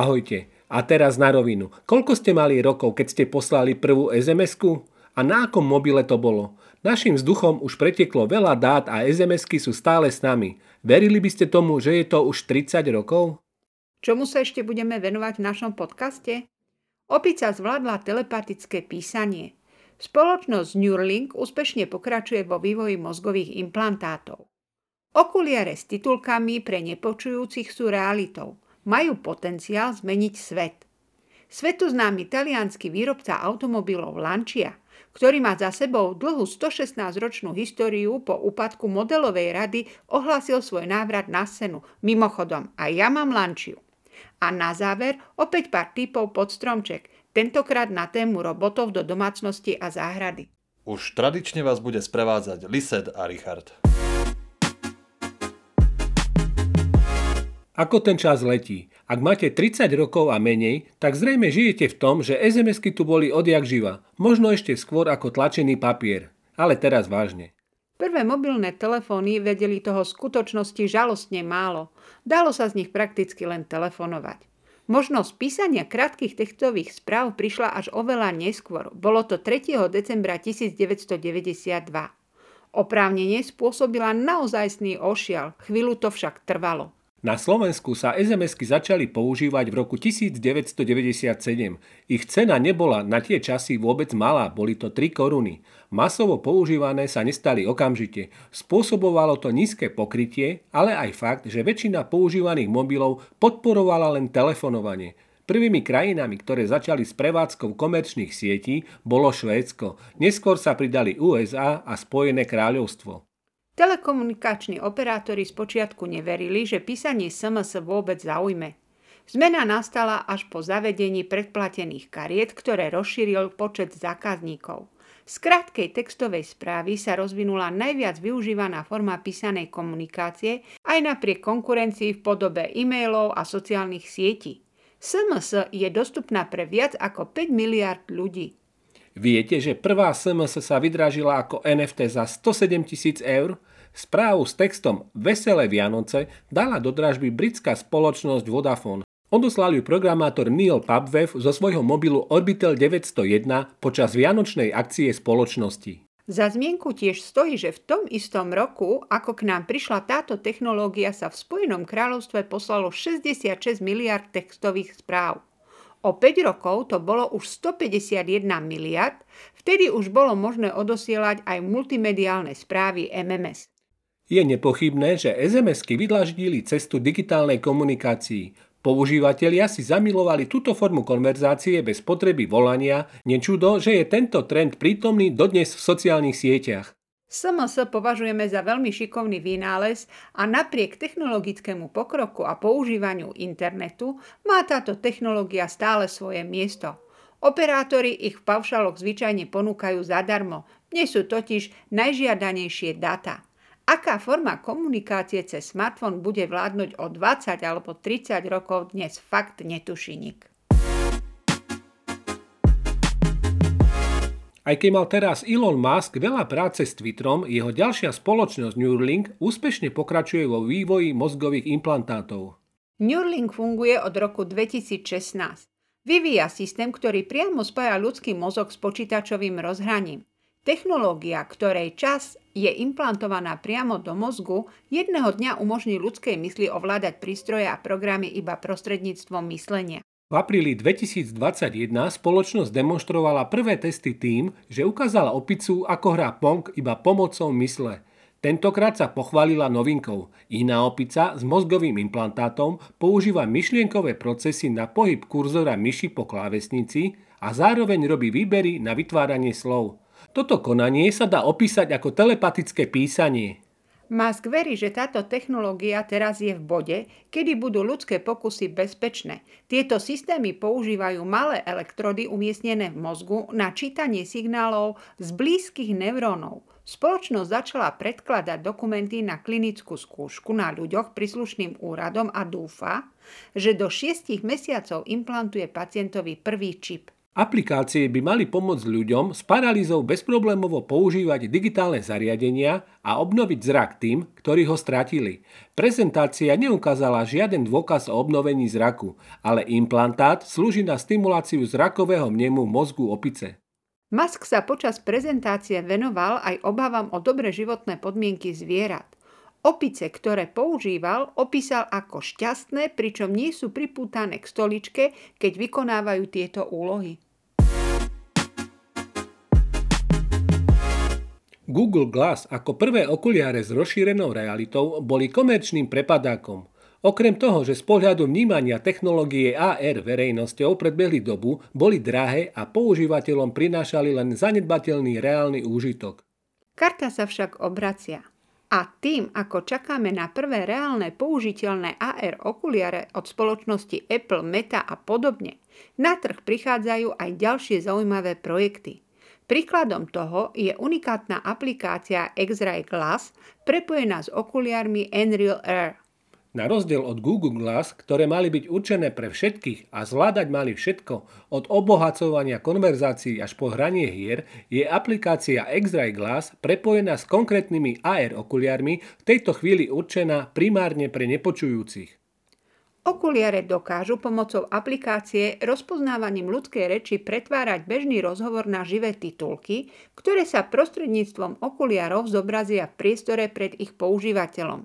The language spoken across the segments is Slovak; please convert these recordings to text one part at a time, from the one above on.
Ahojte. A teraz na rovinu. Koľko ste mali rokov, keď ste poslali prvú SMS-ku? A na akom mobile to bolo? Našim vzduchom už preteklo veľa dát a SMS-ky sú stále s nami. Verili by ste tomu, že je to už 30 rokov? Čomu sa ešte budeme venovať v našom podcaste? Opica zvládla telepatické písanie. Spoločnosť Neuralink úspešne pokračuje vo vývoji mozgových implantátov. Okuliare s titulkami pre nepočujúcich sú realitou – majú potenciál zmeniť svet. Svetu známy talianský výrobca automobilov Lancia, ktorý má za sebou dlhú 116-ročnú históriu po úpadku modelovej rady, ohlásil svoj návrat na scénu. Mimochodom, aj ja mám Lanciu. A na záver opäť pár typov pod stromček, tentokrát na tému robotov do domácnosti a záhrady. Už tradične vás bude sprevádzať Lised a Richard. Ako ten čas letí. Ak máte 30 rokov a menej, tak zrejme žijete v tom, že SMS-ky tu boli odjak živa. Možno ešte skôr ako tlačený papier. Ale teraz vážne. Prvé mobilné telefóny vedeli toho skutočnosti žalostne málo. Dalo sa z nich prakticky len telefonovať. Možnosť písania krátkých textových správ prišla až oveľa neskôr. Bolo to 3. decembra 1992. Oprávnenie spôsobila naozajstný ošial, chvíľu to však trvalo. Na Slovensku sa SMS-ky začali používať v roku 1997. Ich cena nebola na tie časy vôbec malá, boli to 3 koruny. Masovo používané sa nestali okamžite. Spôsobovalo to nízke pokrytie, ale aj fakt, že väčšina používaných mobilov podporovala len telefonovanie. Prvými krajinami, ktoré začali s prevádzkou komerčných sietí, bolo Švédsko. Neskôr sa pridali USA a Spojené kráľovstvo. Telekomunikační operátori spočiatku neverili, že písanie SMS vôbec zaujme. Zmena nastala až po zavedení predplatených kariet, ktoré rozšíril počet zákazníkov. Z krátkej textovej správy sa rozvinula najviac využívaná forma písanej komunikácie aj napriek konkurencii v podobe e-mailov a sociálnych sietí. SMS je dostupná pre viac ako 5 miliard ľudí. Viete, že prvá SMS sa vydražila ako NFT za 107 tisíc eur? Správu s textom Veselé Vianoce dala do dražby britská spoločnosť Vodafone. Odoslal ju programátor Neil Pubweb zo svojho mobilu Orbitel 901 počas vianočnej akcie spoločnosti. Za zmienku tiež stojí, že v tom istom roku, ako k nám prišla táto technológia, sa v Spojenom kráľovstve poslalo 66 miliard textových správ. O 5 rokov to bolo už 151 miliard, vtedy už bolo možné odosielať aj multimediálne správy MMS. Je nepochybné, že SMS-ky vydlaždili cestu digitálnej komunikácii. Používatelia si zamilovali túto formu konverzácie bez potreby volania, nečudo, že je tento trend prítomný dodnes v sociálnych sieťach. SMS považujeme za veľmi šikovný vynález a napriek technologickému pokroku a používaniu internetu má táto technológia stále svoje miesto. Operátori ich v paušaloch zvyčajne ponúkajú zadarmo, nie sú totiž najžiadanejšie data. Aká forma komunikácie cez smartfón bude vládnuť o 20 alebo 30 rokov dnes fakt netuší nik. Aj keď mal teraz Elon Musk veľa práce s Twitterom, jeho ďalšia spoločnosť Neuralink úspešne pokračuje vo vývoji mozgových implantátov. Neuralink funguje od roku 2016. Vyvíja systém, ktorý priamo spája ľudský mozog s počítačovým rozhraním. Technológia, ktorej čas je implantovaná priamo do mozgu, jedného dňa umožní ľudskej mysli ovládať prístroje a programy iba prostredníctvom myslenia. V apríli 2021 spoločnosť demonstrovala prvé testy tým, že ukázala opicu, ako hrá Pong iba pomocou mysle. Tentokrát sa pochválila novinkou. Iná opica s mozgovým implantátom používa myšlienkové procesy na pohyb kurzora myši po klávesnici a zároveň robí výbery na vytváranie slov. Toto konanie sa dá opísať ako telepatické písanie. Musk verí, že táto technológia teraz je v bode, kedy budú ľudské pokusy bezpečné. Tieto systémy používajú malé elektrody umiestnené v mozgu na čítanie signálov z blízkych neurónov. Spoločnosť začala predkladať dokumenty na klinickú skúšku na ľuďoch príslušným úradom a dúfa, že do 6 mesiacov implantuje pacientovi prvý čip. Aplikácie by mali pomôcť ľuďom s paralýzou bezproblémovo používať digitálne zariadenia a obnoviť zrak tým, ktorí ho stratili. Prezentácia neukázala žiaden dôkaz o obnovení zraku, ale implantát slúži na stimuláciu zrakového mnemu mozgu opice. Musk sa počas prezentácie venoval aj obávam o dobre životné podmienky zvierat. Opice, ktoré používal, opísal ako šťastné, pričom nie sú pripútané k stoličke, keď vykonávajú tieto úlohy. Google Glass ako prvé okuliare s rozšírenou realitou boli komerčným prepadákom. Okrem toho, že z pohľadu vnímania technológie AR verejnosťou predbehli dobu, boli drahé a používateľom prinášali len zanedbateľný reálny úžitok. Karta sa však obracia. A tým, ako čakáme na prvé reálne použiteľné AR okuliare od spoločnosti Apple, Meta a podobne, na trh prichádzajú aj ďalšie zaujímavé projekty. Príkladom toho je unikátna aplikácia X-Ray Glass prepojená s okuliarmi Unreal Air. Na rozdiel od Google Glass, ktoré mali byť určené pre všetkých a zvládať mali všetko, od obohacovania konverzácií až po hranie hier, je aplikácia X-Ray Glass prepojená s konkrétnymi AR okuliarmi v tejto chvíli určená primárne pre nepočujúcich. Okuliare dokážu pomocou aplikácie rozpoznávaním ľudskej reči pretvárať bežný rozhovor na živé titulky, ktoré sa prostredníctvom okuliarov zobrazia v priestore pred ich používateľom.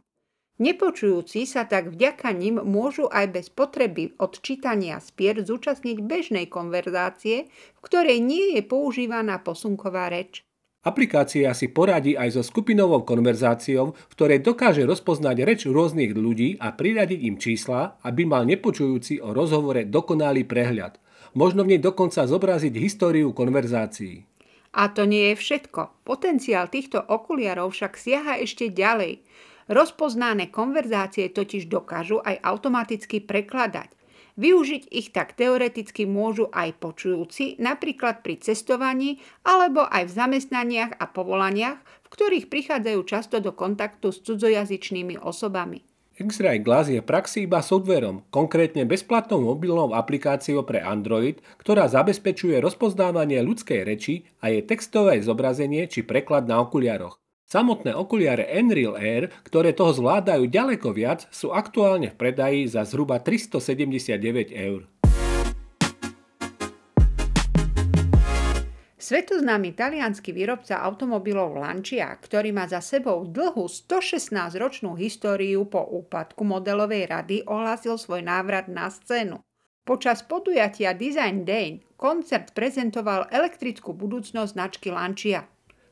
Nepočujúci sa tak vďaka nim môžu aj bez potreby od čítania spier zúčastniť bežnej konverzácie, v ktorej nie je používaná posunková reč. Aplikácia si poradí aj so skupinovou konverzáciou, v ktorej dokáže rozpoznať reč rôznych ľudí a priradiť im čísla, aby mal nepočujúci o rozhovore dokonalý prehľad. Možno v nej dokonca zobraziť históriu konverzácií. A to nie je všetko. Potenciál týchto okuliarov však siaha ešte ďalej. Rozpoznané konverzácie totiž dokážu aj automaticky prekladať. Využiť ich tak teoreticky môžu aj počujúci, napríklad pri cestovaní alebo aj v zamestnaniach a povolaniach, v ktorých prichádzajú často do kontaktu s cudzojazyčnými osobami. X-Ray Glass je praxi iba softverom, konkrétne bezplatnou mobilnou aplikáciou pre Android, ktorá zabezpečuje rozpoznávanie ľudskej reči a je textové zobrazenie či preklad na okuliaroch. Samotné okuliare Enreal Air, ktoré toho zvládajú ďaleko viac, sú aktuálne v predaji za zhruba 379 eur. Svetoznámy talianský výrobca automobilov Lancia, ktorý má za sebou dlhú 116-ročnú históriu po úpadku modelovej rady, ohlásil svoj návrat na scénu. Počas podujatia Design Day koncert prezentoval elektrickú budúcnosť značky Lancia.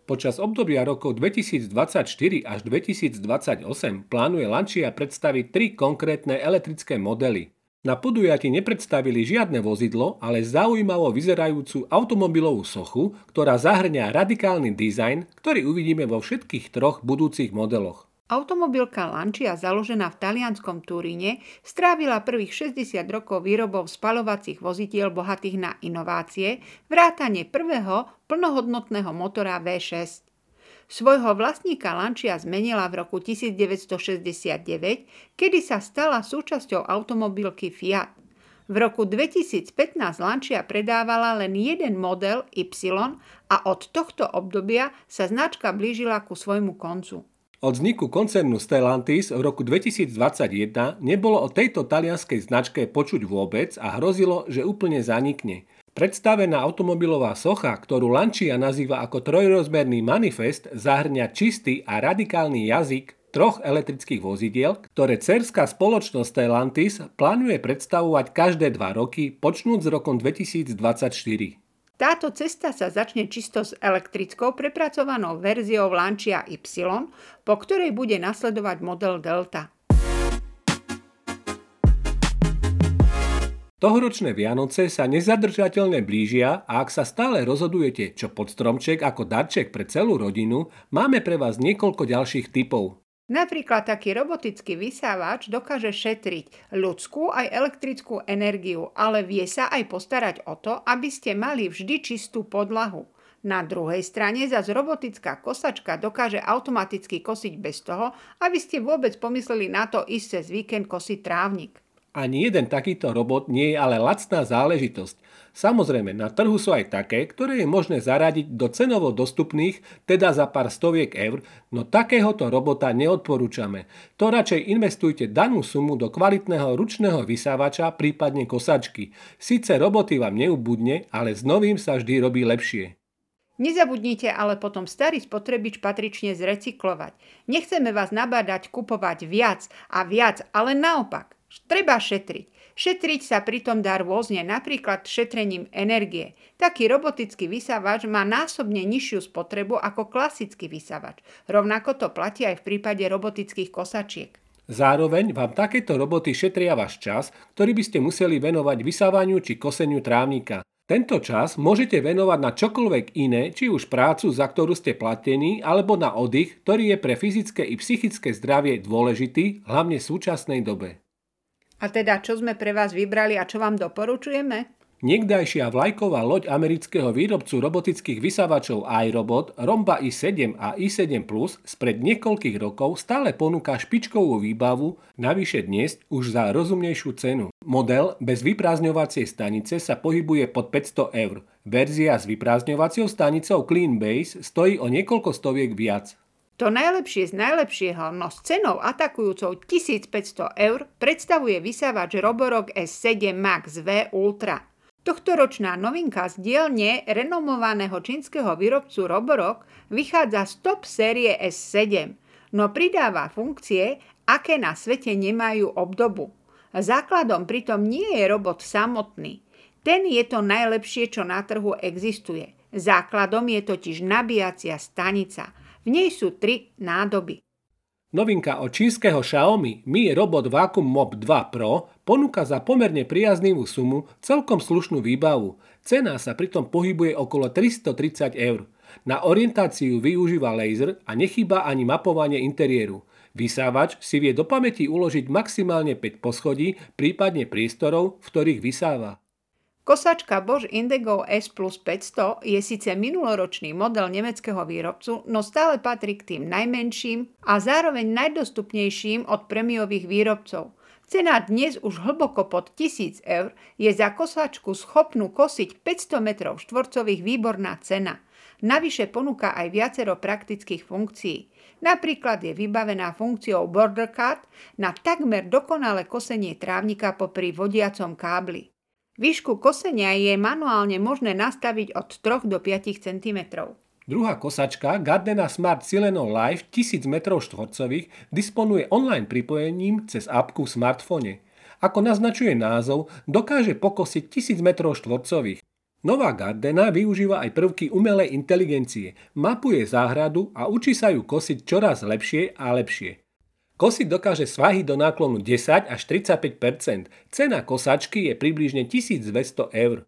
Počas obdobia rokov 2024 až 2028 plánuje Lancia predstaviť tri konkrétne elektrické modely. Na podujati nepredstavili žiadne vozidlo, ale zaujímavo vyzerajúcu automobilovú sochu, ktorá zahrňa radikálny dizajn, ktorý uvidíme vo všetkých troch budúcich modeloch. Automobilka Lancia, založená v talianskom Turíne, strávila prvých 60 rokov výrobou spalovacích vozidiel bohatých na inovácie, vrátane prvého plnohodnotného motora V6. Svojho vlastníka Lancia zmenila v roku 1969, kedy sa stala súčasťou automobilky Fiat. V roku 2015 Lancia predávala len jeden model Y a od tohto obdobia sa značka blížila ku svojmu koncu. Od vzniku koncernu Stellantis v roku 2021 nebolo o tejto talianskej značke počuť vôbec a hrozilo, že úplne zanikne. Predstavená automobilová socha, ktorú Lancia nazýva ako trojrozmerný manifest, zahrňa čistý a radikálny jazyk troch elektrických vozidiel, ktoré cerská spoločnosť Stellantis plánuje predstavovať každé dva roky, počnúť s rokom 2024. Táto cesta sa začne čisto s elektrickou prepracovanou verziou Lancia Y, po ktorej bude nasledovať model Delta. Tohoročné Vianoce sa nezadržateľne blížia a ak sa stále rozhodujete, čo pod stromček ako darček pre celú rodinu, máme pre vás niekoľko ďalších typov. Napríklad taký robotický vysávač dokáže šetriť ľudskú aj elektrickú energiu, ale vie sa aj postarať o to, aby ste mali vždy čistú podlahu. Na druhej strane zase robotická kosačka dokáže automaticky kosiť bez toho, aby ste vôbec pomysleli na to ísť cez víkend kosiť trávnik. Ani jeden takýto robot nie je ale lacná záležitosť. Samozrejme, na trhu sú aj také, ktoré je možné zaradiť do cenovo dostupných, teda za pár stoviek eur, no takéhoto robota neodporúčame. To radšej investujte danú sumu do kvalitného ručného vysávača, prípadne kosačky. Sice roboty vám neubudne, ale s novým sa vždy robí lepšie. Nezabudnite ale potom starý spotrebič patrične zrecyklovať. Nechceme vás nabádať kupovať viac a viac, ale naopak. Treba šetriť. Šetriť sa pritom dá rôzne, napríklad šetrením energie. Taký robotický vysávač má násobne nižšiu spotrebu ako klasický vysávač. Rovnako to platí aj v prípade robotických kosačiek. Zároveň vám takéto roboty šetria váš čas, ktorý by ste museli venovať vysávaniu či koseniu trávnika. Tento čas môžete venovať na čokoľvek iné, či už prácu, za ktorú ste platení, alebo na oddych, ktorý je pre fyzické i psychické zdravie dôležitý, hlavne v súčasnej dobe. A teda, čo sme pre vás vybrali a čo vám doporučujeme? Niekdajšia vlajková loď amerického výrobcu robotických vysávačov iRobot Romba i7 a i7 Plus spred niekoľkých rokov stále ponúka špičkovú výbavu, navyše dnes už za rozumnejšiu cenu. Model bez vyprázdňovacej stanice sa pohybuje pod 500 eur. Verzia s vyprázdňovacou stanicou Clean Base stojí o niekoľko stoviek viac. To najlepšie z najlepšieho, no s cenou atakujúcou 1500 eur predstavuje vysávač Roborock S7 Max V Ultra. Tohtoročná novinka z dielne renomovaného čínskeho výrobcu Roborock vychádza z top série S7, no pridáva funkcie, aké na svete nemajú obdobu. Základom pritom nie je robot samotný. Ten je to najlepšie, čo na trhu existuje. Základom je totiž nabíjacia stanica – v nej sú tri nádoby. Novinka od čínskeho Xiaomi Mi Robot Vacuum Mop 2 Pro ponúka za pomerne priaznivú sumu celkom slušnú výbavu. Cena sa pritom pohybuje okolo 330 eur. Na orientáciu využíva laser a nechýba ani mapovanie interiéru. Vysávač si vie do pamäti uložiť maximálne 5 poschodí, prípadne priestorov, v ktorých vysáva. Kosačka Bosch Indigo S plus 500 je síce minuloročný model nemeckého výrobcu, no stále patrí k tým najmenším a zároveň najdostupnejším od premiových výrobcov. Cena dnes už hlboko pod 1000 eur je za kosačku schopnú kosiť 500 m štvorcových výborná cena. Navyše ponúka aj viacero praktických funkcií. Napríklad je vybavená funkciou Border Cut na takmer dokonalé kosenie trávnika popri vodiacom kábli. Výšku kosenia je manuálne možné nastaviť od 3 do 5 cm. Druhá kosačka Gardena Smart Sileno Life 1000 m štvorcových disponuje online pripojením cez apku v smartfone. Ako naznačuje názov, dokáže pokosiť 1000 m štvorcových. Nová Gardena využíva aj prvky umelej inteligencie, mapuje záhradu a učí sa ju kosiť čoraz lepšie a lepšie. Kosiť dokáže svahy do náklonu 10 až 35% Cena kosačky je približne 1200 eur.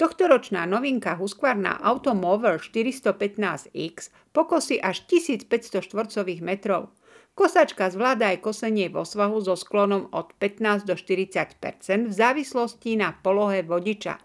Tohtoročná novinka Husqvarna Automover 415X pokosí až 1500 štvorcových metrov. Kosačka zvláda aj kosenie vo svahu so sklonom od 15 do 40% v závislosti na polohe vodiča.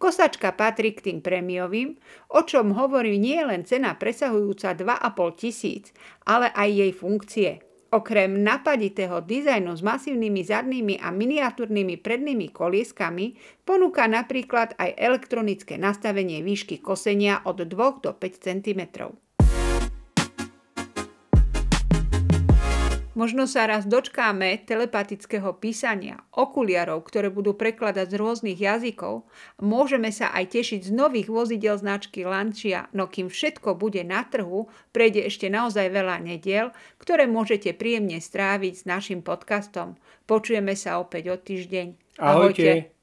Kosačka patrí k tým prémiovým, o čom hovorí nie len cena presahujúca 2,5 tisíc, ale aj jej funkcie – Okrem napaditého dizajnu s masívnymi zadnými a miniatúrnymi prednými kolieskami ponúka napríklad aj elektronické nastavenie výšky kosenia od 2 do 5 cm. Možno sa raz dočkáme telepatického písania, okuliarov, ktoré budú prekladať z rôznych jazykov. Môžeme sa aj tešiť z nových vozidel značky Lancia, no kým všetko bude na trhu, prejde ešte naozaj veľa nediel, ktoré môžete príjemne stráviť s našim podcastom. Počujeme sa opäť o týždeň. Ahojte. Ahojte.